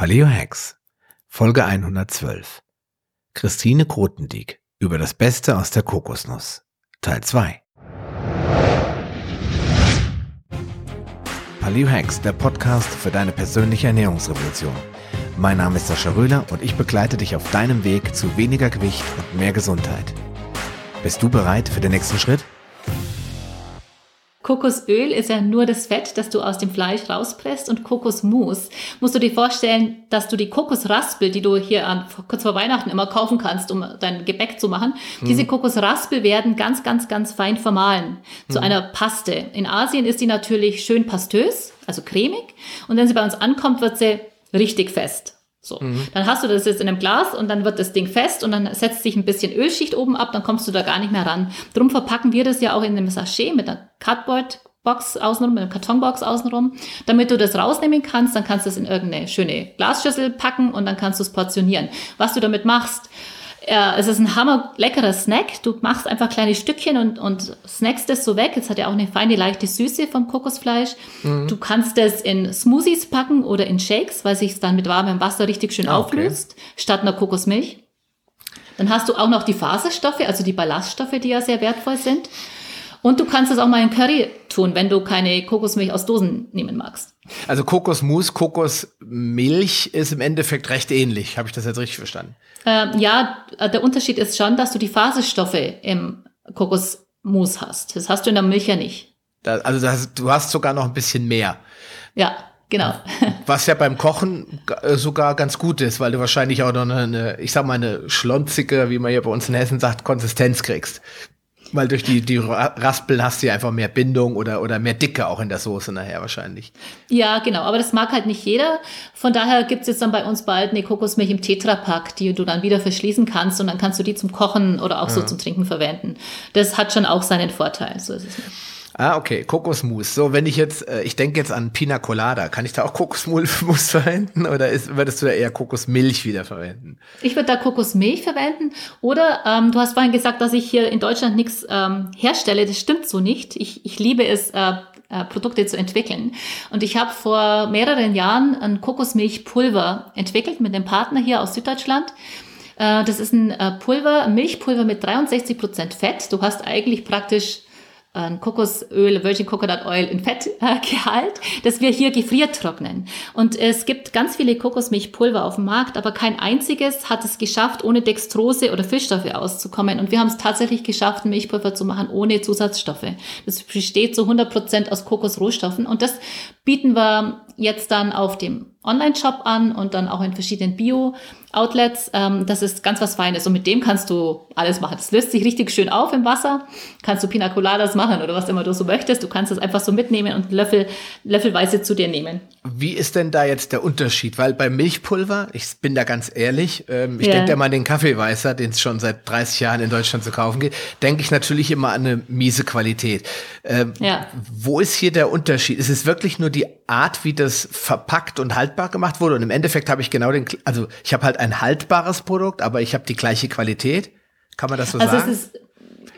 Paleo Hacks, Folge 112. Christine Grotendieck über das Beste aus der Kokosnuss, Teil 2. Paleo Hacks, der Podcast für deine persönliche Ernährungsrevolution. Mein Name ist Sascha Röhler und ich begleite dich auf deinem Weg zu weniger Gewicht und mehr Gesundheit. Bist du bereit für den nächsten Schritt? Kokosöl ist ja nur das Fett, das du aus dem Fleisch rauspresst und Kokosmus. Musst du dir vorstellen, dass du die Kokosraspel, die du hier an, kurz vor Weihnachten immer kaufen kannst, um dein Gebäck zu machen, hm. diese Kokosraspel werden ganz, ganz, ganz fein vermahlen zu einer Paste. In Asien ist die natürlich schön pastös, also cremig. Und wenn sie bei uns ankommt, wird sie richtig fest. So. Mhm. Dann hast du das jetzt in einem Glas und dann wird das Ding fest und dann setzt sich ein bisschen Ölschicht oben ab, dann kommst du da gar nicht mehr ran. Drum verpacken wir das ja auch in einem Sachet mit einer Cardboard Box außenrum, mit einer Kartonbox außenrum, damit du das rausnehmen kannst, dann kannst du es in irgendeine schöne Glasschüssel packen und dann kannst du es portionieren. Was du damit machst, äh, es ist ein hammer leckerer Snack. Du machst einfach kleine Stückchen und, und snackst das so weg. Es hat ja auch eine feine, leichte Süße vom Kokosfleisch. Mhm. Du kannst es in Smoothies packen oder in Shakes, weil sich es dann mit warmem Wasser richtig schön ah, auflöst, okay. statt einer Kokosmilch. Dann hast du auch noch die Faserstoffe, also die Ballaststoffe, die ja sehr wertvoll sind. Und du kannst es auch mal in Curry tun, wenn du keine Kokosmilch aus Dosen nehmen magst. Also Kokosmus, Kokosmilch ist im Endeffekt recht ähnlich. Habe ich das jetzt richtig verstanden? Ähm, ja, der Unterschied ist schon, dass du die Faserstoffe im Kokosmus hast. Das hast du in der Milch ja nicht. Da, also das, du hast sogar noch ein bisschen mehr. Ja, genau. Was ja beim Kochen äh, sogar ganz gut ist, weil du wahrscheinlich auch noch eine, ich sag mal, eine schlonzige, wie man hier bei uns in Hessen sagt, Konsistenz kriegst. Weil durch die, die Raspeln hast du ja einfach mehr Bindung oder, oder mehr Dicke auch in der Soße nachher wahrscheinlich. Ja, genau. Aber das mag halt nicht jeder. Von daher gibt's jetzt dann bei uns bald eine Kokosmilch im Tetrapack, die du dann wieder verschließen kannst und dann kannst du die zum Kochen oder auch ja. so zum Trinken verwenden. Das hat schon auch seinen Vorteil. So ist es nicht. Ah, okay, Kokosmus. So, wenn ich jetzt, äh, ich denke jetzt an Pina Colada, kann ich da auch Kokosmus verwenden oder ist, würdest du da eher Kokosmilch wieder verwenden? Ich würde da Kokosmilch verwenden oder ähm, du hast vorhin gesagt, dass ich hier in Deutschland nichts ähm, herstelle. Das stimmt so nicht. Ich, ich liebe es, äh, äh, Produkte zu entwickeln. Und ich habe vor mehreren Jahren ein Kokosmilchpulver entwickelt mit einem Partner hier aus Süddeutschland. Äh, das ist ein äh, Pulver, Milchpulver mit 63 Prozent Fett. Du hast eigentlich praktisch Kokosöl, Virgin Coconut Oil in Fettgehalt, äh, das wir hier gefriert trocknen. Und es gibt ganz viele Kokosmilchpulver auf dem Markt, aber kein einziges hat es geschafft, ohne Dextrose oder Fischstoffe auszukommen. Und wir haben es tatsächlich geschafft, Milchpulver zu machen ohne Zusatzstoffe. Das besteht zu 100 Prozent aus Kokosrohstoffen. Und das bieten wir jetzt dann auf dem Online-Shop an und dann auch in verschiedenen Bio- Outlets. Ähm, das ist ganz was Feines und mit dem kannst du alles machen. Das löst sich richtig schön auf im Wasser. Kannst du Pina Coladas machen oder was immer du so möchtest. Du kannst es einfach so mitnehmen und Löffel, löffelweise zu dir nehmen. Wie ist denn da jetzt der Unterschied? Weil beim Milchpulver, ich bin da ganz ehrlich, ähm, ich ja. denke ja mal an den Kaffeeweißer, den es schon seit 30 Jahren in Deutschland zu kaufen geht, denke ich natürlich immer an eine miese Qualität. Ähm, ja. Wo ist hier der Unterschied? Ist es wirklich nur die Art, wie das verpackt und haltbar gemacht wurde? Und im Endeffekt habe ich genau den, also ich habe halt ein haltbares Produkt, aber ich habe die gleiche Qualität. Kann man das so also sagen? Es ist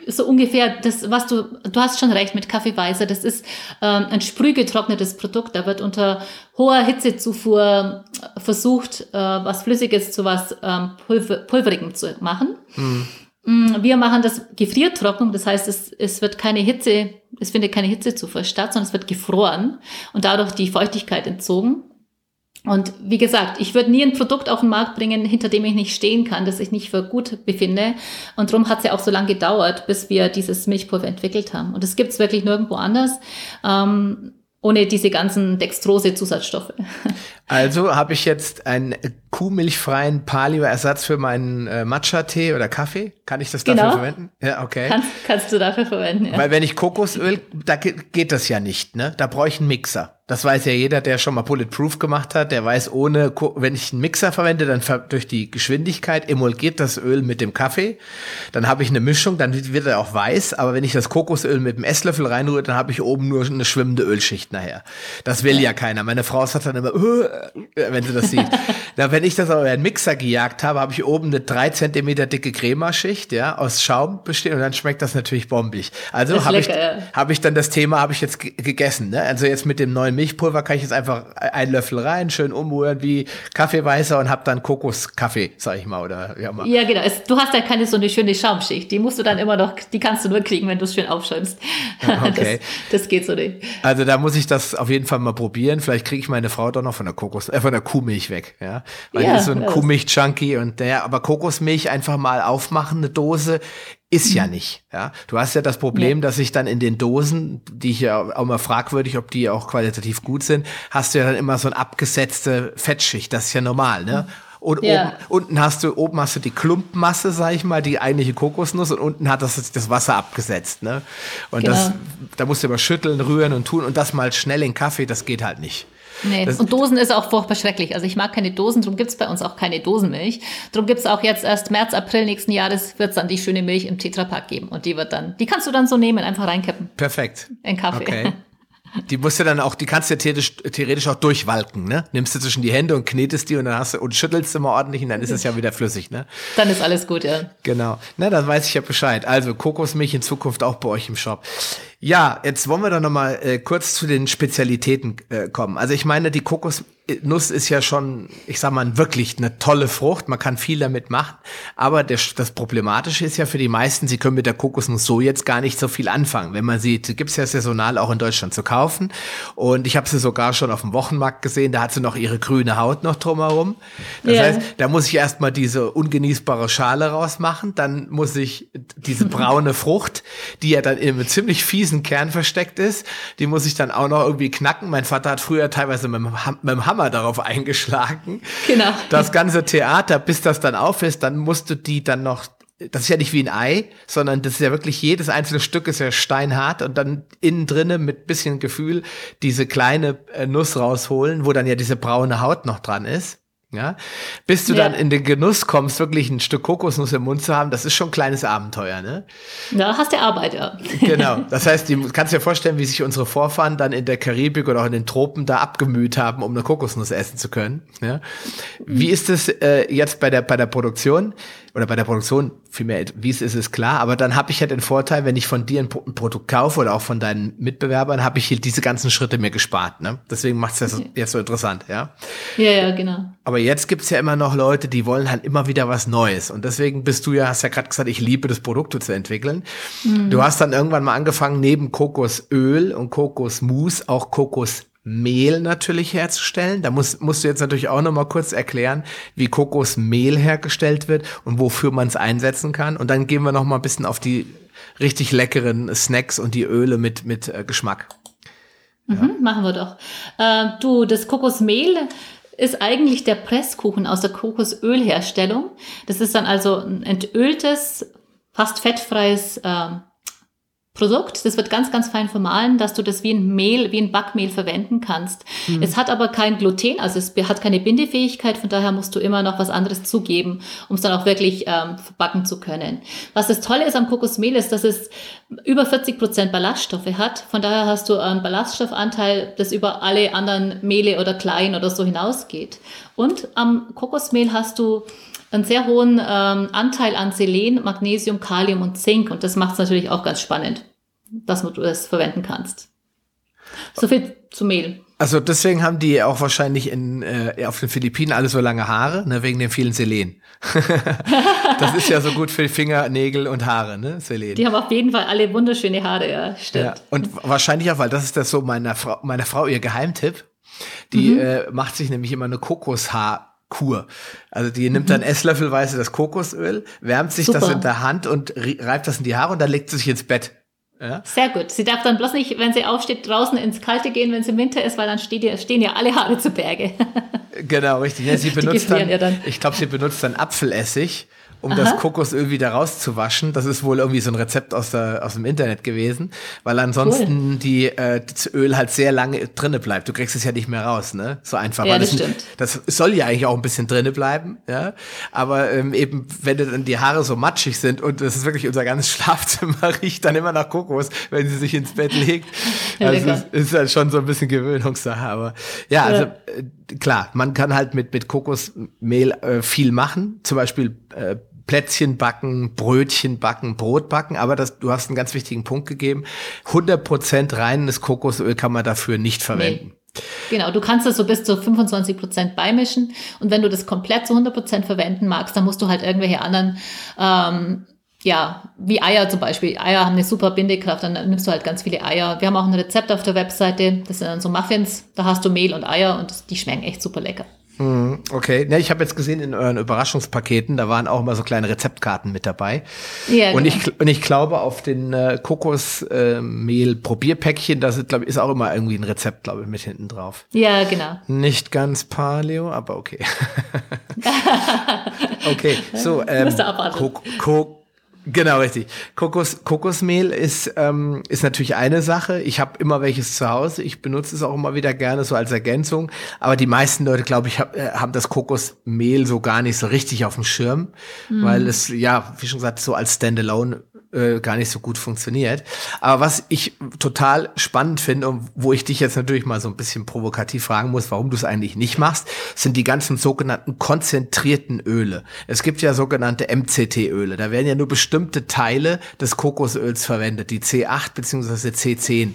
so ungefähr das, was du, du hast schon recht mit Kaffeeweißer. Das ist ähm, ein sprühgetrocknetes Produkt. Da wird unter hoher Hitzezufuhr versucht, äh, was Flüssiges zu was ähm, Pulver, Pulverigem zu machen. Hm. Wir machen das Gefriertrocknung, das heißt, es, es wird keine Hitze, es findet keine Hitzezufuhr statt, sondern es wird gefroren und dadurch die Feuchtigkeit entzogen. Und wie gesagt, ich würde nie ein Produkt auf den Markt bringen, hinter dem ich nicht stehen kann, das ich nicht für gut befinde. Und darum hat es ja auch so lange gedauert, bis wir dieses Milchpulver entwickelt haben. Und das gibt es wirklich nirgendwo anders. Ähm, ohne diese ganzen Dextrose-Zusatzstoffe. Also habe ich jetzt einen kuhmilchfreien Paleo-Ersatz für meinen äh, Matcha-Tee oder Kaffee. Kann ich das dafür genau. verwenden? Ja, okay. Kannst, kannst du dafür verwenden, ja. Weil wenn ich Kokosöl, da geht das ja nicht, ne? Da brauche ich einen Mixer. Das weiß ja jeder, der schon mal Bulletproof gemacht hat. Der weiß, ohne, wenn ich einen Mixer verwende, dann durch die Geschwindigkeit emulgiert das Öl mit dem Kaffee. Dann habe ich eine Mischung, dann wird er auch weiß. Aber wenn ich das Kokosöl mit dem Esslöffel reinrühre, dann habe ich oben nur eine schwimmende Ölschicht nachher. Das will ja, ja keiner. Meine Frau sagt dann immer, äh, wenn sie das sieht. Na, wenn ich das aber in einen Mixer gejagt habe, habe ich oben eine drei Zentimeter dicke Cremaschicht, ja, aus Schaum bestehen und dann schmeckt das natürlich bombig. Also habe ich, ja. hab ich dann das Thema, habe ich jetzt gegessen. Ne? Also jetzt mit dem neuen Milchpulver kann ich jetzt einfach einen Löffel rein, schön umrühren wie Kaffeeweißer und habe dann Kokoskaffee, sag ich mal. Oder, ja, mal. ja genau. Es, du hast ja keine so eine schöne Schaumschicht. Die musst du dann immer noch, die kannst du nur kriegen, wenn du es schön aufschäumst. Okay. Das, das, geht so nicht. Also da muss ich das auf jeden Fall mal probieren. Vielleicht kriege ich meine Frau doch noch von der Kokos, äh, von der Kuhmilch weg. Ja, weil ja, die ist so ein Kuhmilch-Junkie und der, aber Kokosmilch einfach mal aufmachen, eine Dose, ist ja mhm. nicht. Ja, du hast ja das Problem, ja. dass ich dann in den Dosen, die ich ja auch mal fragwürdig, ob die auch qualitativ gut sind, hast du ja dann immer so ein abgesetzte Fettschicht. Das ist ja normal, ne? Und ja. oben, unten hast du, oben hast du die Klumpmasse, sag ich mal, die eigentliche Kokosnuss und unten hat das das Wasser abgesetzt, ne? Und genau. das, da musst du immer schütteln, rühren und tun und das mal schnell in Kaffee, das geht halt nicht. Nee, das und Dosen ist auch furchtbar schrecklich. Also ich mag keine Dosen, darum gibt es bei uns auch keine Dosenmilch. Darum gibt es auch jetzt erst März, April nächsten Jahres wird es dann die schöne Milch im Tetrapack geben. Und die wird dann, die kannst du dann so nehmen, einfach reinkippen. Perfekt. In Kaffee. Okay. Die musst du dann auch, die kannst du ja theoretisch, theoretisch auch durchwalken, ne? Nimmst du zwischen die Hände und knetest die und dann hast du und schüttelst immer ordentlich und dann ist es ja wieder flüssig, ne? Dann ist alles gut, ja. Genau. Na, dann weiß ich ja Bescheid. Also Kokosmilch in Zukunft auch bei euch im Shop. Ja, jetzt wollen wir doch noch mal äh, kurz zu den Spezialitäten äh, kommen. Also ich meine, die Kokosnuss ist ja schon, ich sag mal, wirklich eine tolle Frucht. Man kann viel damit machen. Aber der, das Problematische ist ja für die meisten, sie können mit der Kokosnuss so jetzt gar nicht so viel anfangen. Wenn man sieht, gibt's ja saisonal auch in Deutschland zu kaufen. Und ich habe sie sogar schon auf dem Wochenmarkt gesehen. Da hat sie noch ihre grüne Haut noch drumherum. Das yeah. heißt, da muss ich erstmal diese ungenießbare Schale rausmachen. Dann muss ich diese braune Frucht, die ja dann in einem ziemlich fiesen Kern versteckt ist. Die muss ich dann auch noch irgendwie knacken. Mein Vater hat früher teilweise mit dem, mit dem Hammer darauf eingeschlagen. Genau. Das ganze Theater, bis das dann auf ist, dann musst du die dann noch das ist ja nicht wie ein Ei, sondern das ist ja wirklich jedes einzelne Stück ist ja steinhart und dann innen drinne mit bisschen Gefühl diese kleine äh, Nuss rausholen, wo dann ja diese braune Haut noch dran ist. Ja, bis du ja. dann in den Genuss kommst, wirklich ein Stück Kokosnuss im Mund zu haben, das ist schon ein kleines Abenteuer, ne? Ja, hast du Arbeit, ja. Genau. Das heißt, du kannst dir vorstellen, wie sich unsere Vorfahren dann in der Karibik oder auch in den Tropen da abgemüht haben, um eine Kokosnuss essen zu können. Ja? Wie ist es äh, jetzt bei der, bei der Produktion? Oder bei der Produktion vielmehr, wie es ist, ist klar, aber dann habe ich halt den Vorteil, wenn ich von dir ein, ein Produkt kaufe oder auch von deinen Mitbewerbern, habe ich hier diese ganzen Schritte mir gespart. Ne? Deswegen macht es das okay. jetzt so interessant, ja? Ja, ja, genau. Aber jetzt gibt's ja immer noch Leute, die wollen halt immer wieder was Neues. Und deswegen bist du ja, hast ja gerade gesagt, ich liebe das Produkte zu entwickeln. Mhm. Du hast dann irgendwann mal angefangen, neben Kokosöl und Kokosmus auch Kokos Mehl natürlich herzustellen. Da muss, musst du jetzt natürlich auch noch mal kurz erklären, wie Kokosmehl hergestellt wird und wofür man es einsetzen kann. Und dann gehen wir noch mal ein bisschen auf die richtig leckeren Snacks und die Öle mit, mit äh, Geschmack. Ja. Mhm, machen wir doch. Äh, du, das Kokosmehl ist eigentlich der Presskuchen aus der Kokosölherstellung. Das ist dann also ein entöltes, fast fettfreies äh, Produkt. Das wird ganz, ganz fein vermahlen, dass du das wie ein Mehl, wie ein Backmehl verwenden kannst. Mhm. Es hat aber kein Gluten, also es hat keine Bindefähigkeit, von daher musst du immer noch was anderes zugeben, um es dann auch wirklich ähm, verbacken zu können. Was das Tolle ist am Kokosmehl ist, dass es über 40 Prozent Ballaststoffe hat. Von daher hast du einen Ballaststoffanteil, das über alle anderen Mehle oder Klein oder so hinausgeht. Und am Kokosmehl hast du einen sehr hohen ähm, Anteil an Selen, Magnesium, Kalium und Zink. Und das macht es natürlich auch ganz spannend, dass du das verwenden kannst. So viel zu Mehl. Also deswegen haben die auch wahrscheinlich in, äh, auf den Philippinen alle so lange Haare, ne, wegen den vielen Selen. das ist ja so gut für Finger, Nägel und Haare, ne, Selen. Die haben auf jeden Fall alle wunderschöne Haare, ja, stimmt. Ja, und wahrscheinlich auch, weil das ist das so meiner Frau, meiner Frau ihr Geheimtipp. Die mhm. äh, macht sich nämlich immer eine Kokoshaar Kur. Also die nimmt dann mhm. Esslöffelweise das Kokosöl, wärmt sich Super. das in der Hand und reibt das in die Haare und dann legt sie sich ins Bett. Ja? Sehr gut. Sie darf dann bloß nicht, wenn sie aufsteht, draußen ins Kalte gehen, wenn es im Winter ist, weil dann stehen ja, stehen ja alle Haare zu Berge. genau, richtig. Ja, sie benutzt dann, ja dann, ich glaube, sie benutzt dann Apfelessig um Aha. das Kokosöl wieder rauszuwaschen. Das ist wohl irgendwie so ein Rezept aus, der, aus dem Internet gewesen, weil ansonsten cool. die, äh, das Öl halt sehr lange drinne bleibt. Du kriegst es ja nicht mehr raus, ne? So einfach. Ja, das, das, stimmt. das soll ja eigentlich auch ein bisschen drinne bleiben, ja. Aber ähm, eben, wenn dann die Haare so matschig sind und das ist wirklich unser ganzes Schlafzimmer riecht dann immer nach Kokos, wenn sie sich ins Bett legt. Also es ist halt schon so ein bisschen Gewöhnungssache. Aber ja, also ja. Äh, klar, man kann halt mit, mit Kokosmehl äh, viel machen, zum Beispiel äh, Plätzchen backen, Brötchen backen, Brot backen, aber das, du hast einen ganz wichtigen Punkt gegeben. 100% reines Kokosöl kann man dafür nicht verwenden. Nee. Genau, du kannst das so bis zu 25 Prozent beimischen und wenn du das komplett zu 100 Prozent verwenden magst, dann musst du halt irgendwelche anderen, ähm, ja, wie Eier zum Beispiel. Eier haben eine super Bindekraft, dann nimmst du halt ganz viele Eier. Wir haben auch ein Rezept auf der Webseite, das sind dann so Muffins, da hast du Mehl und Eier und die schmecken echt super lecker. Mhm, okay, ja, ich habe jetzt gesehen in euren Überraschungspaketen, da waren auch immer so kleine Rezeptkarten mit dabei. Ja, und, genau. ich, und ich glaube, auf den äh, Kokosmehl-Probierpäckchen, da ist, glaub, ist auch immer irgendwie ein Rezept, glaube ich, mit hinten drauf. Ja, genau. Nicht ganz Paleo, aber okay. okay, so, ähm, Kok Kok Genau, richtig. Kokos, Kokosmehl ist, ähm, ist natürlich eine Sache. Ich habe immer welches zu Hause. Ich benutze es auch immer wieder gerne so als Ergänzung. Aber die meisten Leute, glaube ich, hab, äh, haben das Kokosmehl so gar nicht so richtig auf dem Schirm, mhm. weil es, ja, wie schon gesagt, so als Standalone äh, gar nicht so gut funktioniert. Aber was ich total spannend finde und wo ich dich jetzt natürlich mal so ein bisschen provokativ fragen muss, warum du es eigentlich nicht machst, sind die ganzen sogenannten konzentrierten Öle. Es gibt ja sogenannte MCT-Öle. Da werden ja nur bestimmte Teile des Kokosöls verwendet, die C8 bzw. C10.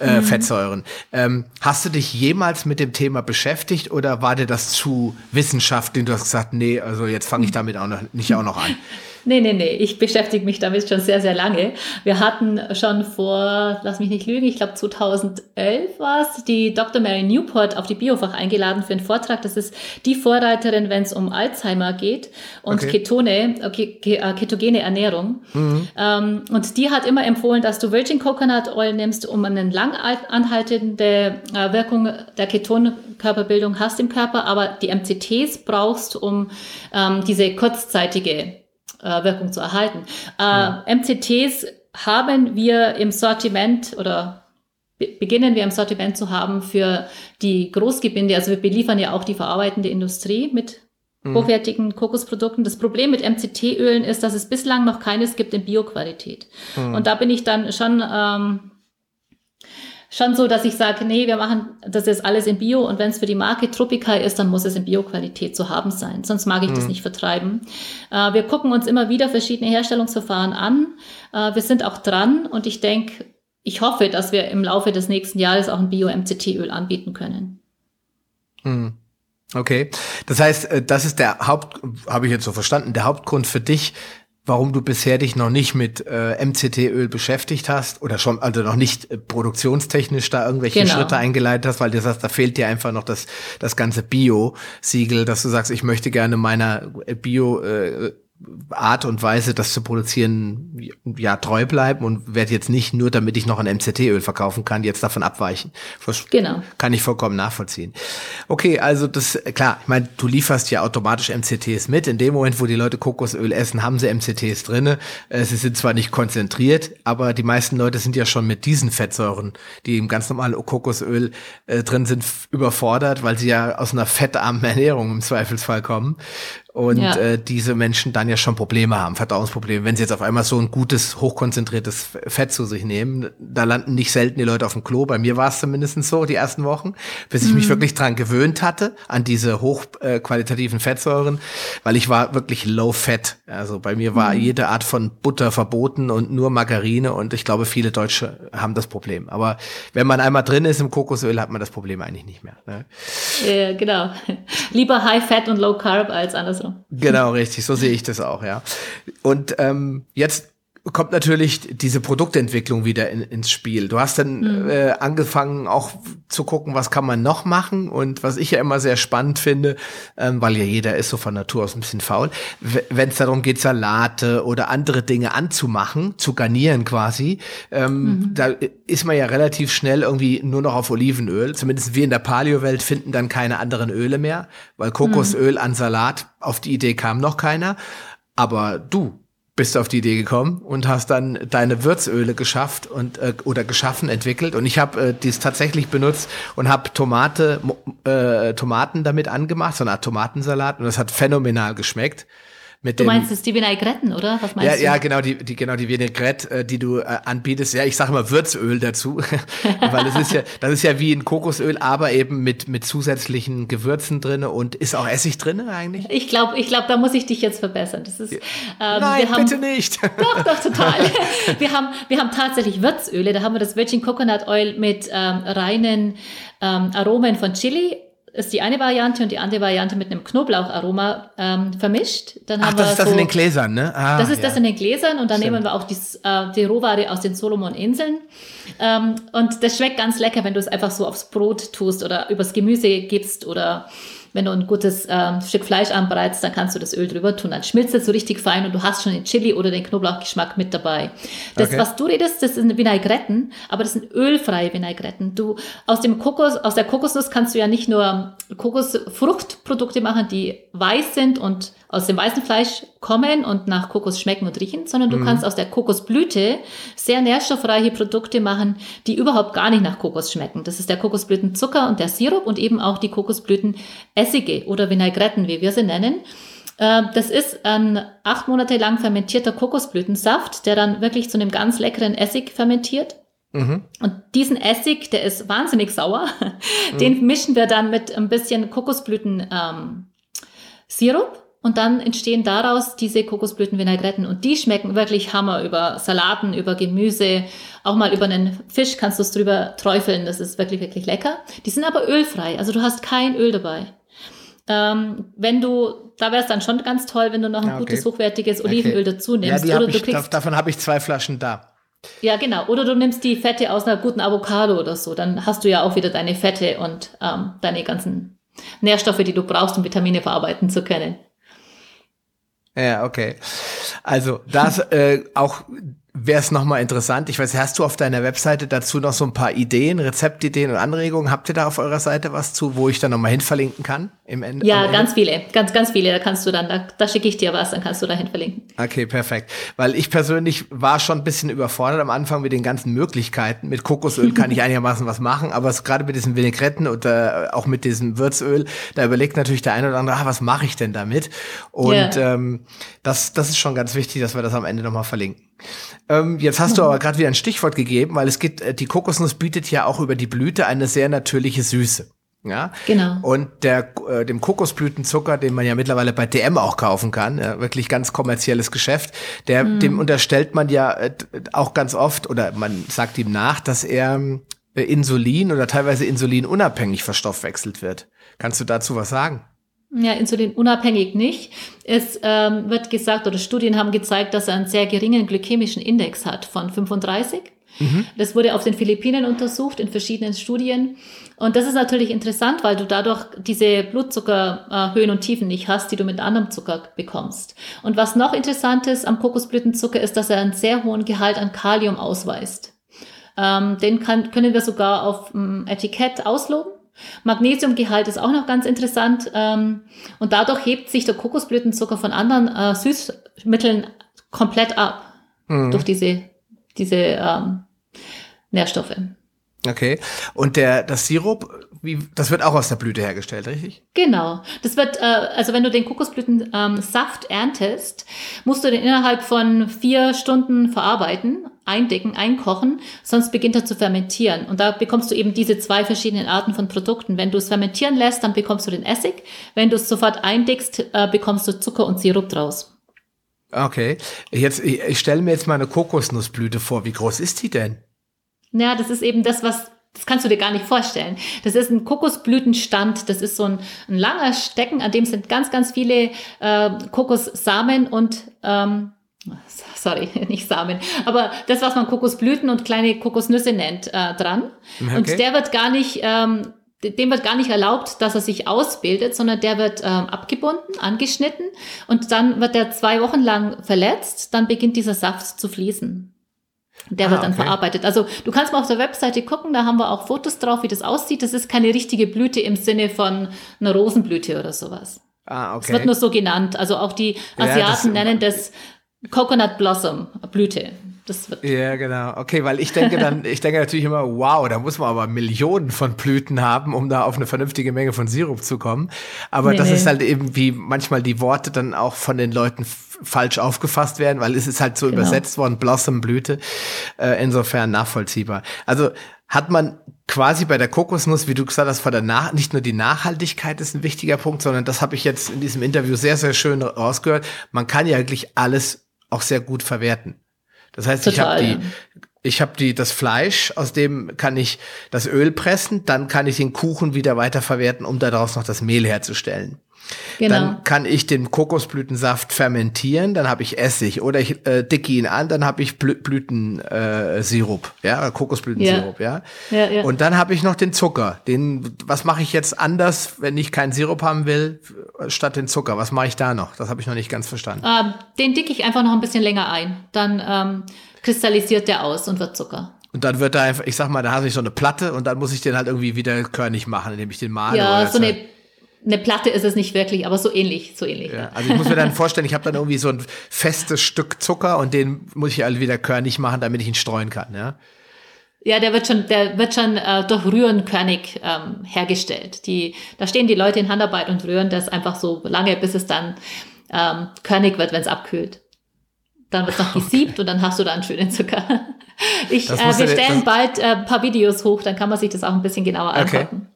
Äh, mhm. Fettsäuren. Ähm, hast du dich jemals mit dem Thema beschäftigt oder war dir das zu wissenschaftlich? Du hast gesagt, nee, also jetzt fange ich damit auch noch nicht auch noch an. Nee, nee, nee, ich beschäftige mich damit schon sehr, sehr lange. Wir hatten schon vor, lass mich nicht lügen, ich glaube 2011 war es, die Dr. Mary Newport auf die Biofach eingeladen für einen Vortrag. Das ist die Vorreiterin, wenn es um Alzheimer geht und okay. Ketone, okay, äh, ketogene Ernährung. Mhm. Ähm, und die hat immer empfohlen, dass du Virgin Coconut Oil nimmst, um eine lang anhaltende äh, Wirkung der Ketonkörperbildung hast im Körper, aber die MCTs brauchst, um ähm, diese kurzzeitige äh, Wirkung zu erhalten. Äh, ja. MCTs haben wir im Sortiment oder beginnen wir im Sortiment zu haben für die Großgebinde. Also wir beliefern ja auch die verarbeitende Industrie mit mhm. hochwertigen Kokosprodukten. Das Problem mit MCT-Ölen ist, dass es bislang noch keines gibt in Bioqualität. Mhm. Und da bin ich dann schon ähm, schon so, dass ich sage, nee, wir machen das jetzt alles in Bio und wenn es für die Marke Tropica ist, dann muss es in Bio-Qualität zu haben sein. Sonst mag ich mhm. das nicht vertreiben. Äh, wir gucken uns immer wieder verschiedene Herstellungsverfahren an. Äh, wir sind auch dran und ich denke, ich hoffe, dass wir im Laufe des nächsten Jahres auch ein Bio-MCT-Öl anbieten können. Mhm. Okay, das heißt, äh, das ist der Haupt, habe ich jetzt so verstanden, der Hauptgrund für dich, warum du bisher dich noch nicht mit äh, MCT-Öl beschäftigt hast oder schon, also noch nicht äh, produktionstechnisch da irgendwelche genau. Schritte eingeleitet hast, weil du sagst, da fehlt dir einfach noch das, das ganze Bio-Siegel, dass du sagst, ich möchte gerne meiner Bio- äh, Art und Weise, das zu produzieren, ja, treu bleiben und werde jetzt nicht nur, damit ich noch ein MCT-Öl verkaufen kann, jetzt davon abweichen. Das genau. Kann ich vollkommen nachvollziehen. Okay, also das, klar, ich meine, du lieferst ja automatisch MCTs mit. In dem Moment, wo die Leute Kokosöl essen, haben sie MCTs drinne. Äh, sie sind zwar nicht konzentriert, aber die meisten Leute sind ja schon mit diesen Fettsäuren, die im ganz normalen Kokosöl äh, drin sind, überfordert, weil sie ja aus einer fettarmen Ernährung im Zweifelsfall kommen und ja. äh, diese Menschen dann ja schon Probleme haben, Verdauungsprobleme. Wenn sie jetzt auf einmal so ein gutes, hochkonzentriertes Fett zu sich nehmen, da landen nicht selten die Leute auf dem Klo. Bei mir war es zumindest so, die ersten Wochen, bis ich mhm. mich wirklich dran gewöhnt hatte, an diese hochqualitativen äh, Fettsäuren, weil ich war wirklich low fat. Also bei mir war mhm. jede Art von Butter verboten und nur Margarine und ich glaube, viele Deutsche haben das Problem. Aber wenn man einmal drin ist im Kokosöl, hat man das Problem eigentlich nicht mehr. Ne? Ja, genau. Lieber High Fat und Low Carb als anders Genau, richtig. So sehe ich das auch, ja. Und ähm, jetzt kommt natürlich diese Produktentwicklung wieder in, ins Spiel. Du hast dann mhm. äh, angefangen auch zu gucken, was kann man noch machen und was ich ja immer sehr spannend finde, ähm, weil ja jeder ist so von Natur aus ein bisschen faul, wenn es darum geht, Salate oder andere Dinge anzumachen, zu garnieren quasi, ähm, mhm. da ist man ja relativ schnell irgendwie nur noch auf Olivenöl. Zumindest wir in der Paleo-Welt finden dann keine anderen Öle mehr, weil Kokosöl mhm. an Salat, auf die Idee kam noch keiner. Aber du, bist du auf die Idee gekommen und hast dann deine Würzöle geschafft und äh, oder geschaffen, entwickelt. Und ich habe äh, dies tatsächlich benutzt und habe Tomate, äh, Tomaten damit angemacht, so eine Art Tomatensalat. Und das hat phänomenal geschmeckt. Mit du meinst es die Vinaigretten, oder? Was meinst ja, du? ja, genau, die, die, genau, die Vinaigrette, äh, die du äh, anbietest. Ja, ich sage immer Würzöl dazu, weil es ist ja, das ist ja wie ein Kokosöl, aber eben mit, mit zusätzlichen Gewürzen drinne und ist auch Essig drinne eigentlich? Ich glaube, ich glaub, da muss ich dich jetzt verbessern. Das ist, ähm, Nein, wir haben, bitte nicht. Doch, doch, total. wir, haben, wir haben tatsächlich Würzöle. Da haben wir das Virgin Coconut Oil mit ähm, reinen ähm, Aromen von Chili ist die eine Variante und die andere Variante mit einem Knoblaucharoma ähm, vermischt. Dann Ach, haben das wir ist das so, in den Gläsern, ne? Ah, das ist ja. das in den Gläsern und dann Stimmt. nehmen wir auch die, äh, die Rohware aus den Solomon-Inseln. Ähm, und das schmeckt ganz lecker, wenn du es einfach so aufs Brot tust oder übers Gemüse gibst oder wenn du ein gutes ähm, Stück Fleisch anbereitest, dann kannst du das Öl drüber tun. Dann schmilzt es so richtig fein und du hast schon den Chili oder den Knoblauchgeschmack mit dabei. Das, Okay. was du redest, das sind Vinaigretten, aber das sind ölfreie Vinaigretten. Du, aus dem Kokos, aus der Kokosnuss kannst du ja nicht nur Kokosfruchtprodukte machen, die weiß sind und aus dem weißen Fleisch kommen und nach Kokos schmecken und riechen, sondern du kannst aus der Kokosblüte sehr nährstoffreiche Produkte machen, die überhaupt gar nicht nach Kokos schmecken. Das ist der Kokosblütenzucker und der Sirup und eben auch die Kokosblütenessige oder Vinaigretten, wie wir sie nennen. Äh, Das ist ein acht Monate lang fermentierter Kokosblütensaft, der dann wirklich zu einem ganz leckeren Essig fermentiert. Mhm. Und diesen Essig, der ist wahnsinnig sauer, den mischen wir dann mit ein bisschen Kokosblüten ähm, Sirup und dann entstehen daraus diese Kokosblütenvinaigretten und die schmecken wirklich Hammer über Salaten, über Gemüse, auch mal über einen Fisch kannst du es drüber träufeln, das ist wirklich, wirklich lecker. Die sind aber ölfrei, also du hast kein Öl dabei. Ähm, wenn du, da wäre es dann schon ganz toll, wenn du noch ein Ja, okay. gutes, hochwertiges Olivenöl Okay. dazu Ja, nimmst. hab oder du ich, kriegst davon habe ich zwei Flaschen da. ja, genau. Oder du nimmst die Fette aus einer guten Avocado oder so. Dann hast du ja auch wieder deine Fette und ähm, deine ganzen Nährstoffe, die du brauchst, um Vitamine verarbeiten zu können. Ja, okay. Also das äh, auch wäre es nochmal interessant. Ich weiß, hast du auf deiner Webseite dazu noch so ein paar Ideen, Rezeptideen und Anregungen? Habt ihr da auf eurer Seite was zu, wo ich dann nochmal hinverlinken kann? Im Ende, Ja, Ende? ganz viele, ganz, ganz viele. Da kannst du dann, da, da schicke ich dir was, dann kannst du dahin verlinken. Okay, perfekt. Weil ich persönlich war schon ein bisschen überfordert am Anfang mit den ganzen Möglichkeiten. Mit Kokosöl kann ich einigermaßen was machen, aber gerade mit diesen Vinaigretten oder auch mit diesem Würzöl, da überlegt natürlich der eine oder andere, ah, was mache ich denn damit? Und Ja. ähm, das, das ist schon ganz wichtig, dass wir das am Ende nochmal verlinken. Ähm, jetzt hast du aber gerade wieder ein Stichwort gegeben, weil es gibt, äh, die Kokosnuss bietet ja auch über die Blüte eine sehr natürliche Süße. Ja, Genau. und der, äh, dem Kokosblütenzucker, den man ja mittlerweile bei DM auch kaufen kann, ja, wirklich ganz kommerzielles Geschäft, der, dem unterstellt man ja äh, auch ganz oft oder man sagt ihm nach, dass er äh, Insulin oder teilweise insulinunabhängig verstoffwechselt wird. Kannst du dazu was sagen? Ja, insulinunabhängig nicht. Es ähm, wird gesagt, oder Studien haben gezeigt, dass er einen sehr geringen glykämischen Index hat von 35. Das wurde auf den Philippinen untersucht in verschiedenen Studien. Und das ist natürlich interessant, weil du dadurch diese Blutzuckerhöhen und Tiefen nicht hast, die du mit anderem Zucker bekommst. Und was noch interessant ist am Kokosblütenzucker, ist, dass er einen sehr hohen Gehalt an Kalium ausweist. Ähm, den kann, können wir sogar auf dem Etikett ausloben. Magnesiumgehalt ist auch noch ganz interessant. Ähm, und dadurch hebt sich der Kokosblütenzucker von anderen äh, Süßmitteln komplett ab. Durch diese, diese ähm, Nährstoffe. Okay. Und der, das Sirup, wie, das wird auch aus der Blüte hergestellt, richtig? Genau. Das wird, äh, also wenn du den Kokosblütensaft ähm, Saft erntest, musst du den innerhalb von vier Stunden verarbeiten, eindecken, einkochen, sonst beginnt er zu fermentieren. Und da bekommst du eben diese zwei verschiedenen Arten von Produkten. Wenn du es fermentieren lässt, dann bekommst du den Essig. Wenn du es sofort eindickst, äh, bekommst du Zucker und Sirup draus. Okay. Jetzt, ich, ich stelle mir jetzt mal eine Kokosnussblüte vor. Wie groß ist die denn? Ja, das ist eben das, was, das kannst du dir gar nicht vorstellen. Das ist ein Kokosblütenstand, das ist so ein, ein langer Stecken, an dem sind ganz, ganz viele äh, Kokossamen und, ähm, sorry, nicht Samen, aber das, was man Kokosblüten und kleine Kokosnüsse nennt, äh, dran. Okay. Und der wird gar nicht, ähm, dem wird gar nicht erlaubt, dass er sich ausbildet, sondern der wird ähm, abgebunden, angeschnitten und dann wird er zwei Wochen lang verletzt, dann beginnt dieser Saft zu fließen. Der Ah, wird dann okay. verarbeitet. Also du kannst mal auf der Webseite gucken, da haben wir auch Fotos drauf, wie das aussieht. Das ist keine richtige Blüte im Sinne von einer Rosenblüte oder sowas. Ah, Es wird okay. nur so genannt. Also auch die Ja, Asiaten das- nennen das Coconut Blossom Blüte. Das wird ja, genau. Okay, weil ich denke dann, ich denke natürlich immer, wow, da muss man aber Millionen von Blüten haben, um da auf eine vernünftige Menge von Sirup zu kommen. Aber nee, das nee. ist halt eben, wie manchmal die Worte dann auch von den Leuten falsch aufgefasst werden, weil es ist halt so genau. übersetzt worden, Blossom, Blüte. Äh, insofern nachvollziehbar. Also hat man quasi bei der Kokosnuss, wie du gesagt hast, von der Nach nicht nur die Nachhaltigkeit ist ein wichtiger Punkt, sondern das habe ich jetzt in diesem Interview sehr, sehr schön rausgehört. Man kann ja eigentlich alles auch sehr gut verwerten. Das heißt, Total, ich habe die, ich habe die das Fleisch, aus dem kann ich das Öl pressen, dann kann ich den Kuchen wieder weiterverwerten, um daraus noch das Mehl herzustellen. Genau. Dann kann ich den Kokosblütensaft fermentieren, dann habe ich Essig oder ich äh, dicke ihn an, dann habe ich Blü Blütensirup, äh, ja, Kokosblütensirup, ja. ja. ja, ja. Und dann habe ich noch den Zucker. Den, was mache ich jetzt anders, wenn ich keinen Sirup haben will, statt den Zucker? Was mache ich da noch? Das habe ich noch nicht ganz verstanden. Ähm, den dicke ich einfach noch ein bisschen länger ein. Dann ähm, kristallisiert der aus und wird Zucker. Und dann wird da einfach, ich sag mal, da habe ich so eine Platte und dann muss ich den halt irgendwie wieder körnig machen, indem ich den male. Ja, so eine eine Platte ist es nicht wirklich, aber so ähnlich, so ähnlich. Ja, also ich muss mir dann vorstellen, ich habe dann irgendwie so ein festes Stück Zucker und den muss ich halt wieder körnig machen, damit ich ihn streuen kann, ja. Ja, der wird schon, der wird schon äh, durch Rühren körnig ähm, hergestellt. Die, da stehen die Leute in Handarbeit und rühren das einfach so lange, bis es dann ähm, körnig wird, wenn es abkühlt. Dann wird es noch gesiebt okay. und dann hast du dann schönen Zucker. Ich, äh, wir stellen bald äh, ein paar Videos hoch, dann kann man sich das auch ein bisschen genauer angucken.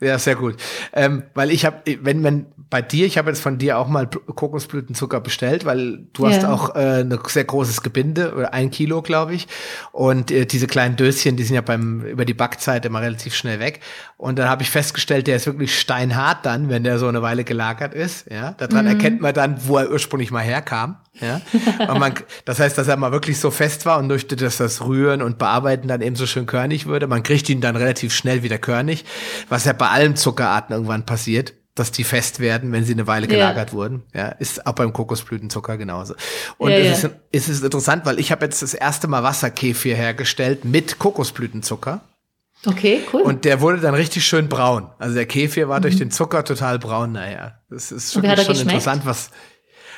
Ja, sehr gut. Ähm, weil ich habe, wenn man bei dir, ich habe jetzt von dir auch mal Kokosblütenzucker bestellt, weil du ja. hast auch äh, ein sehr großes Gebinde, oder ein Kilo, glaube ich. Und äh, diese kleinen Döschen, die sind ja beim über die Backzeit immer relativ schnell weg. Und dann habe ich festgestellt, der ist wirklich steinhart dann, wenn der so eine Weile gelagert ist. Ja, daran mhm. erkennt man dann, wo er ursprünglich mal herkam. Ja, und man, das heißt, dass er mal wirklich so fest war und durch das, das Rühren und Bearbeiten dann eben so schön körnig würde. Man kriegt ihn dann relativ schnell wieder körnig, was ja bei allen Zuckerarten irgendwann passiert dass die fest werden, wenn sie eine Weile gelagert ja. wurden. Ja, ist auch beim Kokosblütenzucker genauso. Und ja, es, ja. Ist, es ist interessant, weil ich habe jetzt das erste Mal Wasserkefir hergestellt mit Kokosblütenzucker. Okay, cool. Und der wurde dann richtig schön braun. Also der Kefir war mhm. durch den Zucker total braun. Naja, das ist wirklich schon geschmeckt? interessant, was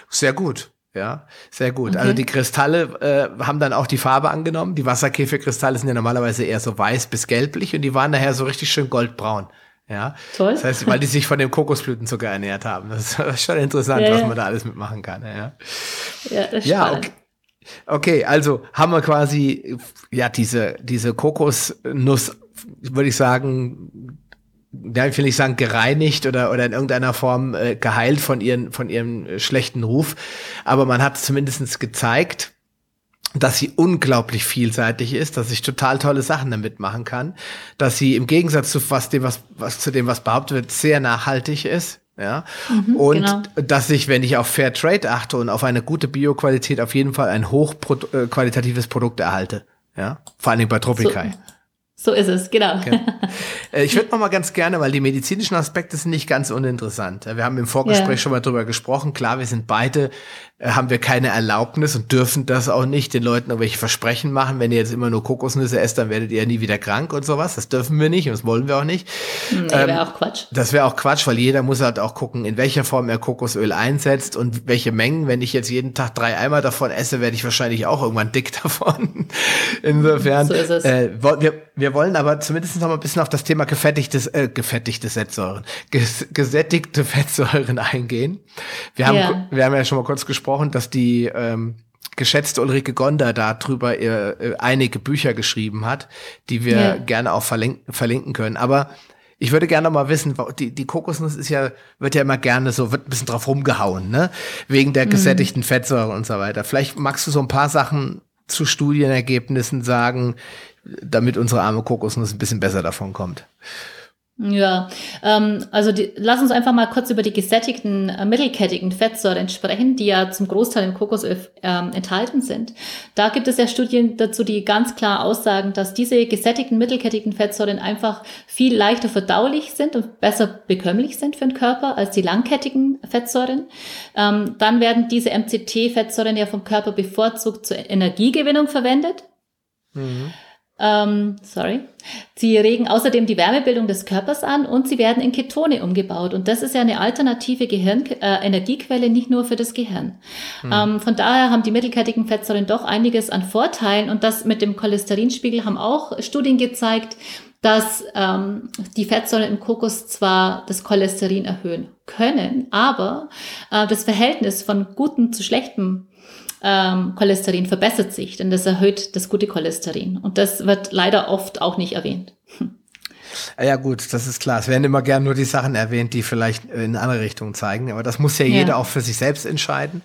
sehr gut. Ja, sehr gut. Okay. Also die Kristalle äh, haben dann auch die Farbe angenommen. Die Wasserkäferkristalle sind ja normalerweise eher so weiß bis gelblich und die waren daher so richtig schön goldbraun. Ja. Toll. Das heißt, weil die sich von dem Kokosblütenzucker ernährt haben. Das ist schon interessant, ja, was man da alles mitmachen kann. Ja, ja das ist ja okay. okay, also haben wir quasi ja diese diese Kokosnuss, würde ich sagen, ja, ich will nicht sagen gereinigt oder oder in irgendeiner Form äh, geheilt von ihren von ihrem schlechten Ruf, aber man hat zumindestens gezeigt, dass sie unglaublich vielseitig ist, dass ich total tolle Sachen damit machen kann, dass sie im Gegensatz zu was dem, was, was zu dem, was behauptet wird, sehr nachhaltig ist. Ja, mhm, und genau. dass ich, wenn ich auf Fair Trade achte und auf eine gute Bioqualität, auf jeden Fall ein hochqualitatives Produkt erhalte. Ja, vor allen Dingen bei Tropikai. So. So ist es, genau. Okay. Äh, ich würde noch mal ganz gerne, weil die medizinischen Aspekte sind nicht ganz uninteressant. Wir haben im Vorgespräch yeah. schon mal drüber gesprochen. Klar, wir sind beide äh, haben wir keine Erlaubnis und dürfen das auch nicht, den Leuten irgendwelche Versprechen machen. Wenn ihr jetzt immer nur Kokosnüsse esst, dann werdet ihr nie wieder krank und sowas. Das dürfen wir nicht und das wollen wir auch nicht. Nee, wäre ähm, auch Quatsch. Das wäre auch Quatsch, weil jeder muss halt auch gucken, in welcher Form er Kokosöl einsetzt und welche Mengen. Wenn ich jetzt jeden Tag drei Eimer davon esse, werde ich wahrscheinlich auch irgendwann dick davon. Insofern. So ist es. Äh, wir, wir wollen aber zumindest noch mal ein bisschen auf das Thema gefettigtes, äh, gefettigte Fettsäuren, ges gesättigte Fettsäuren eingehen. Wir haben, yeah. wir haben ja schon mal kurz gesprochen, gesprochen, dass die ähm, geschätzte Ulrike Gonder darüber äh, einige Bücher geschrieben hat, die wir ja. gerne auch verlinken, verlinken können. Aber ich würde gerne mal wissen, die, die Kokosnuss ist ja, wird ja immer gerne so, wird ein bisschen drauf rumgehauen, ne? Wegen der mhm. gesättigten. Fettsäure und so weiter. Vielleicht magst du so ein paar Sachen zu Studienergebnissen sagen, damit unsere arme Kokosnuss ein bisschen besser davon kommt. Ja, ähm, also die, lass uns einfach mal kurz über die gesättigten äh, mittelkettigen Fettsäuren sprechen, die ja zum Großteil im Kokosöl ähm, enthalten sind. Da gibt es ja Studien dazu, die ganz klar aussagen, dass diese gesättigten mittelkettigen Fettsäuren einfach viel leichter verdaulich sind und besser bekömmlich sind für den Körper als die langkettigen Fettsäuren. Ähm, dann werden diese MCT-Fettsäuren ja vom Körper bevorzugt zur Energiegewinnung verwendet. Mhm. Ähm, sorry. Sie regen außerdem die Wärmebildung des Körpers an und sie werden in Ketone umgebaut. Und das ist ja eine alternative Gehirn äh, Energiequelle, nicht nur für das Gehirn. Hm. Ähm, von daher haben die mittelkettigen Fettsäuren doch einiges an Vorteilen. Und das mit dem Cholesterinspiegel haben auch Studien gezeigt, dass ähm, die Fettsäuren im Kokos zwar das Cholesterin erhöhen können, aber äh, das Verhältnis von gutem zu schlechtem ähm, Cholesterin verbessert sich, denn das erhöht das gute Cholesterin. Und das wird leider oft auch nicht erwähnt. Ja gut, das ist klar. Es werden immer gern nur die Sachen erwähnt, die vielleicht in eine andere Richtung zeigen. Aber das muss ja, ja. jeder auch für sich selbst entscheiden.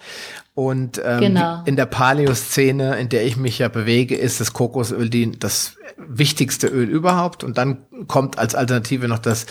Und ähm, genau. in der Paleo-Szene, in der ich mich ja bewege, ist das Kokosöl die, das wichtigste Öl überhaupt. Und dann kommt als Alternative noch das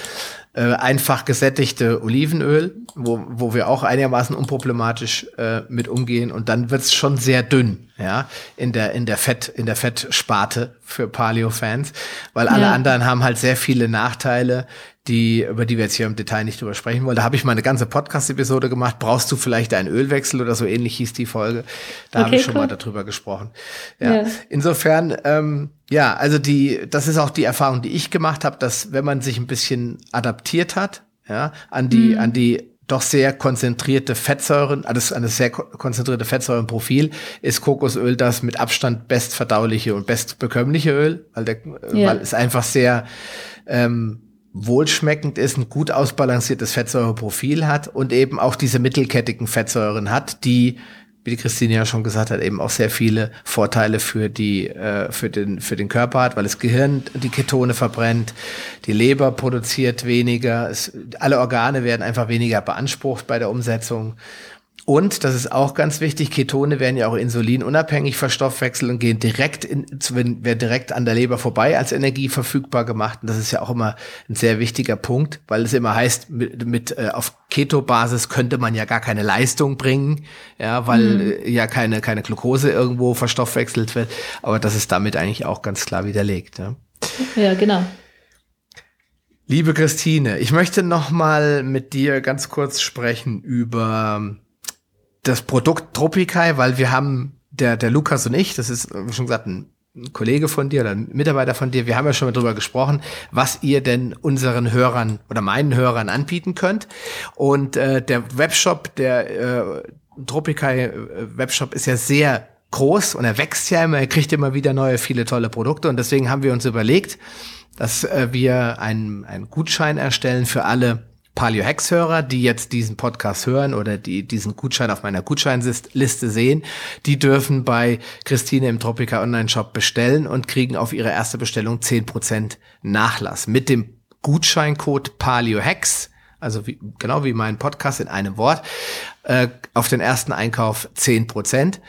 äh, einfach gesättigte Olivenöl, wo, wo wir auch einigermaßen unproblematisch äh, mit umgehen. Und dann wird's schon sehr dünn, ja, in der, in der Fett, in der Fettsparte für Paleo-Fans, weil alle ja. anderen haben halt sehr viele Nachteile, die, über die wir jetzt hier im Detail nicht drüber sprechen wollen. Da habe ich mal eine ganze Podcast-Episode gemacht. Brauchst du vielleicht einen Ölwechsel oder so ähnlich hieß die Folge. Da okay, habe ich schon cool. mal darüber gesprochen. Ja. ja. Insofern, ähm, ja, also die, das ist auch die Erfahrung, die ich gemacht habe, dass wenn man sich ein bisschen adaptiert hat, ja, an die, mhm. an die doch sehr konzentrierte Fettsäuren, also an das sehr konzentrierte Fettsäurenprofil, ist Kokosöl das mit Abstand bestverdauliche und bestbekömmliche Öl, weil, der, ja. weil es einfach sehr ähm, wohlschmeckend ist, ein gut ausbalanciertes Fettsäureprofil hat und eben auch diese mittelkettigen Fettsäuren hat, die wie die Christine ja schon gesagt hat, eben auch sehr viele Vorteile für die äh, für den für den Körper hat, weil das Gehirn die Ketone verbrennt, die Leber produziert weniger, es, alle Organe werden einfach weniger beansprucht bei der Umsetzung und, das ist auch ganz wichtig, Ketone werden ja auch insulinunabhängig verstoffwechselt und gehen direkt in, werden direkt an der Leber vorbei als Energie verfügbar gemacht. Und das ist ja auch immer ein sehr wichtiger Punkt, weil es immer heißt, mit, mit äh, auf Keto-Basis könnte man ja gar keine Leistung bringen, ja, weil mhm. Äh, ja keine, keine Glucose irgendwo verstoffwechselt wird. Aber das ist damit eigentlich auch ganz klar widerlegt. Ja, ja genau. Liebe Christine, ich möchte noch mal mit dir ganz kurz sprechen über das Produkt Tropikai, weil wir haben, der, der Lukas und ich, das ist, schon gesagt, ein Kollege von dir oder ein Mitarbeiter von dir, wir haben ja schon mal drüber gesprochen, was ihr denn unseren Hörern oder meinen Hörern anbieten könnt. Und äh, der Webshop, der äh, Tropikai äh, Webshop ist ja sehr groß und er wächst ja immer, er kriegt immer wieder neue, viele tolle Produkte und deswegen haben wir uns überlegt, dass äh, wir einen, einen Gutschein erstellen für alle Palio Hex Hörer, die jetzt diesen Podcast hören oder die diesen Gutschein auf meiner Gutscheinliste sehen, die dürfen bei Christine im Tropica Online Shop bestellen und kriegen auf ihre erste Bestellung 10% Nachlass mit dem Gutscheincode Palio Hex, also wie, genau wie mein Podcast in einem Wort, äh, auf den ersten Einkauf 10%.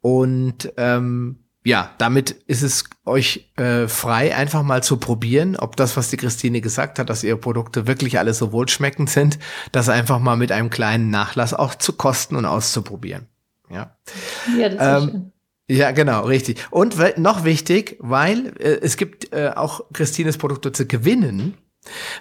Und ähm, ja, damit ist es euch äh, frei, einfach mal zu probieren, ob das, was die Christine gesagt hat, dass ihre Produkte wirklich alle so wohlschmeckend sind, das einfach mal mit einem kleinen Nachlass auch zu kosten und auszuprobieren. Ja, ja das ist ähm, schön. Ja, genau, richtig. Und noch wichtig, weil äh, es gibt äh, auch Christines Produkte zu gewinnen,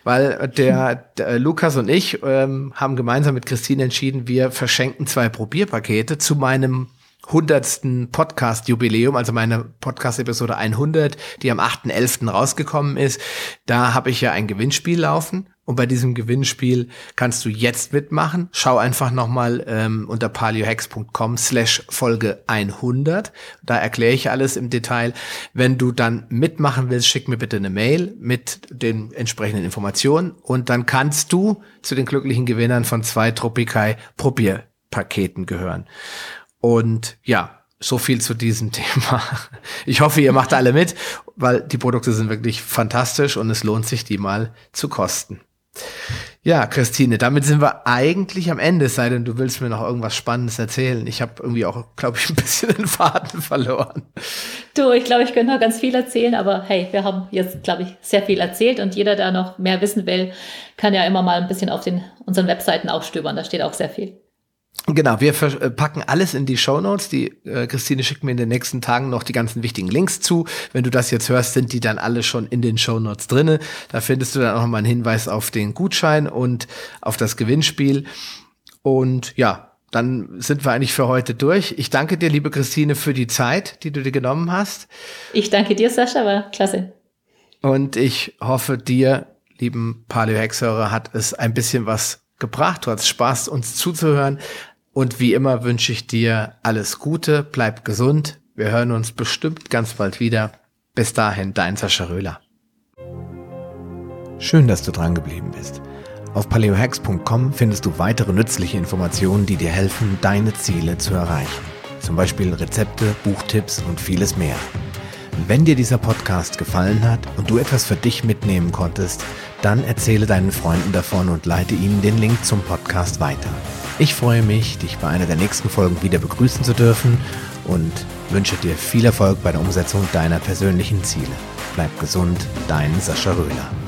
weil der, der Lukas und ich ähm, haben gemeinsam mit Christine entschieden, wir verschenken zwei Probierpakete zu meinem hundertsten Podcast-Jubiläum, also meine Podcast-Episode 100, die am 8.11. rausgekommen ist. Da habe ich ja ein Gewinnspiel laufen und bei diesem Gewinnspiel kannst du jetzt mitmachen. Schau einfach nochmal ähm, unter paliohex.com slash Folge 100. Da erkläre ich alles im Detail. Wenn du dann mitmachen willst, schick mir bitte eine Mail mit den entsprechenden Informationen und dann kannst du zu den glücklichen Gewinnern von zwei Tropikai Probierpaketen gehören. Und ja, so viel zu diesem Thema. Ich hoffe, ihr macht alle mit, weil die Produkte sind wirklich fantastisch und es lohnt sich, die mal zu kosten. Ja, Christine, damit sind wir eigentlich am Ende, sei denn du willst mir noch irgendwas Spannendes erzählen. Ich habe irgendwie auch, glaube ich, ein bisschen den Faden verloren. Du, ich glaube, ich könnte noch ganz viel erzählen, aber hey, wir haben jetzt, glaube ich, sehr viel erzählt und jeder, der noch mehr wissen will, kann ja immer mal ein bisschen auf den, unseren Webseiten aufstöbern. Da steht auch sehr viel. Genau, wir äh, packen alles in die Show Notes. Die äh, Christine schickt mir in den nächsten Tagen noch die ganzen wichtigen Links zu. Wenn du das jetzt hörst, sind die dann alle schon in den Show Notes drinne. Da findest du dann auch mal einen Hinweis auf den Gutschein und auf das Gewinnspiel. Und ja, dann sind wir eigentlich für heute durch. Ich danke dir, liebe Christine, für die Zeit, die du dir genommen hast. Ich danke dir, Sascha, war klasse. Und ich hoffe, dir, lieben Paleo-Hexhörer, hat es ein bisschen was gebracht. Du hast Spaß, uns zuzuhören. Und wie immer wünsche ich dir alles Gute, bleib gesund. Wir hören uns bestimmt ganz bald wieder. Bis dahin, dein Sascha Röhler. Schön, dass du dran geblieben bist. Auf paleohacks.com findest du weitere nützliche Informationen, die dir helfen, deine Ziele zu erreichen. Zum Beispiel Rezepte, Buchtipps und vieles mehr. Wenn dir dieser Podcast gefallen hat und du etwas für dich mitnehmen konntest, dann erzähle deinen Freunden davon und leite ihnen den Link zum Podcast weiter. Ich freue mich, dich bei einer der nächsten Folgen wieder begrüßen zu dürfen und wünsche dir viel Erfolg bei der Umsetzung deiner persönlichen Ziele. Bleib gesund, dein Sascha Röhler.